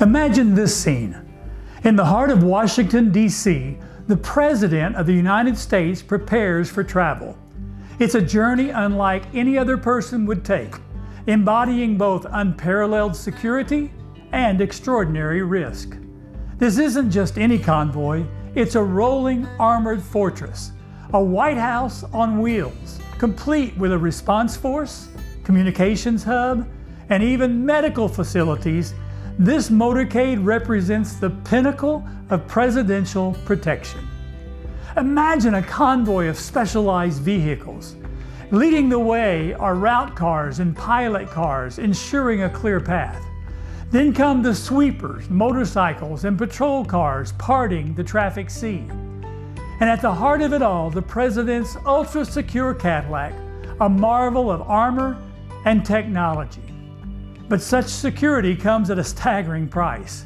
Imagine this scene. In the heart of Washington, D.C., the President of the United States prepares for travel. It's a journey unlike any other person would take, embodying both unparalleled security and extraordinary risk. This isn't just any convoy, it's a rolling armored fortress, a White House on wheels, complete with a response force, communications hub, and even medical facilities this motorcade represents the pinnacle of presidential protection. Imagine a convoy of specialized vehicles. Leading the way are route cars and pilot cars, ensuring a clear path. Then come the sweepers, motorcycles, and patrol cars parting the traffic scene. And at the heart of it all, the President's ultra secure Cadillac, a marvel of armor and technology. But such security comes at a staggering price.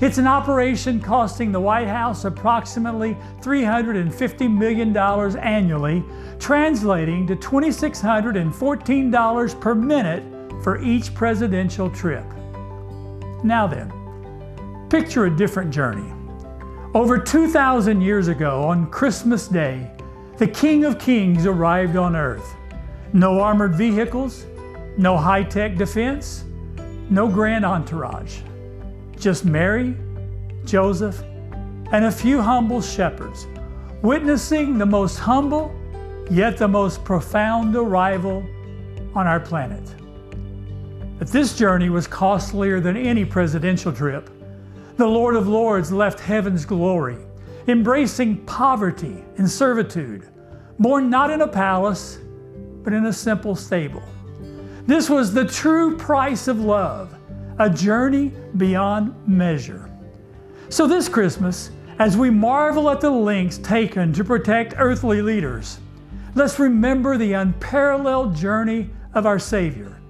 It's an operation costing the White House approximately $350 million annually, translating to $2,614 per minute for each presidential trip. Now then, picture a different journey. Over 2,000 years ago, on Christmas Day, the King of Kings arrived on Earth. No armored vehicles, no high tech defense, no grand entourage, just Mary, Joseph, and a few humble shepherds, witnessing the most humble yet the most profound arrival on our planet. But this journey was costlier than any presidential trip. The Lord of Lords left heaven's glory, embracing poverty and servitude, born not in a palace, but in a simple stable. This was the true price of love, a journey beyond measure. So, this Christmas, as we marvel at the lengths taken to protect earthly leaders, let's remember the unparalleled journey of our Savior,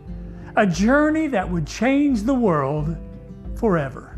a journey that would change the world forever.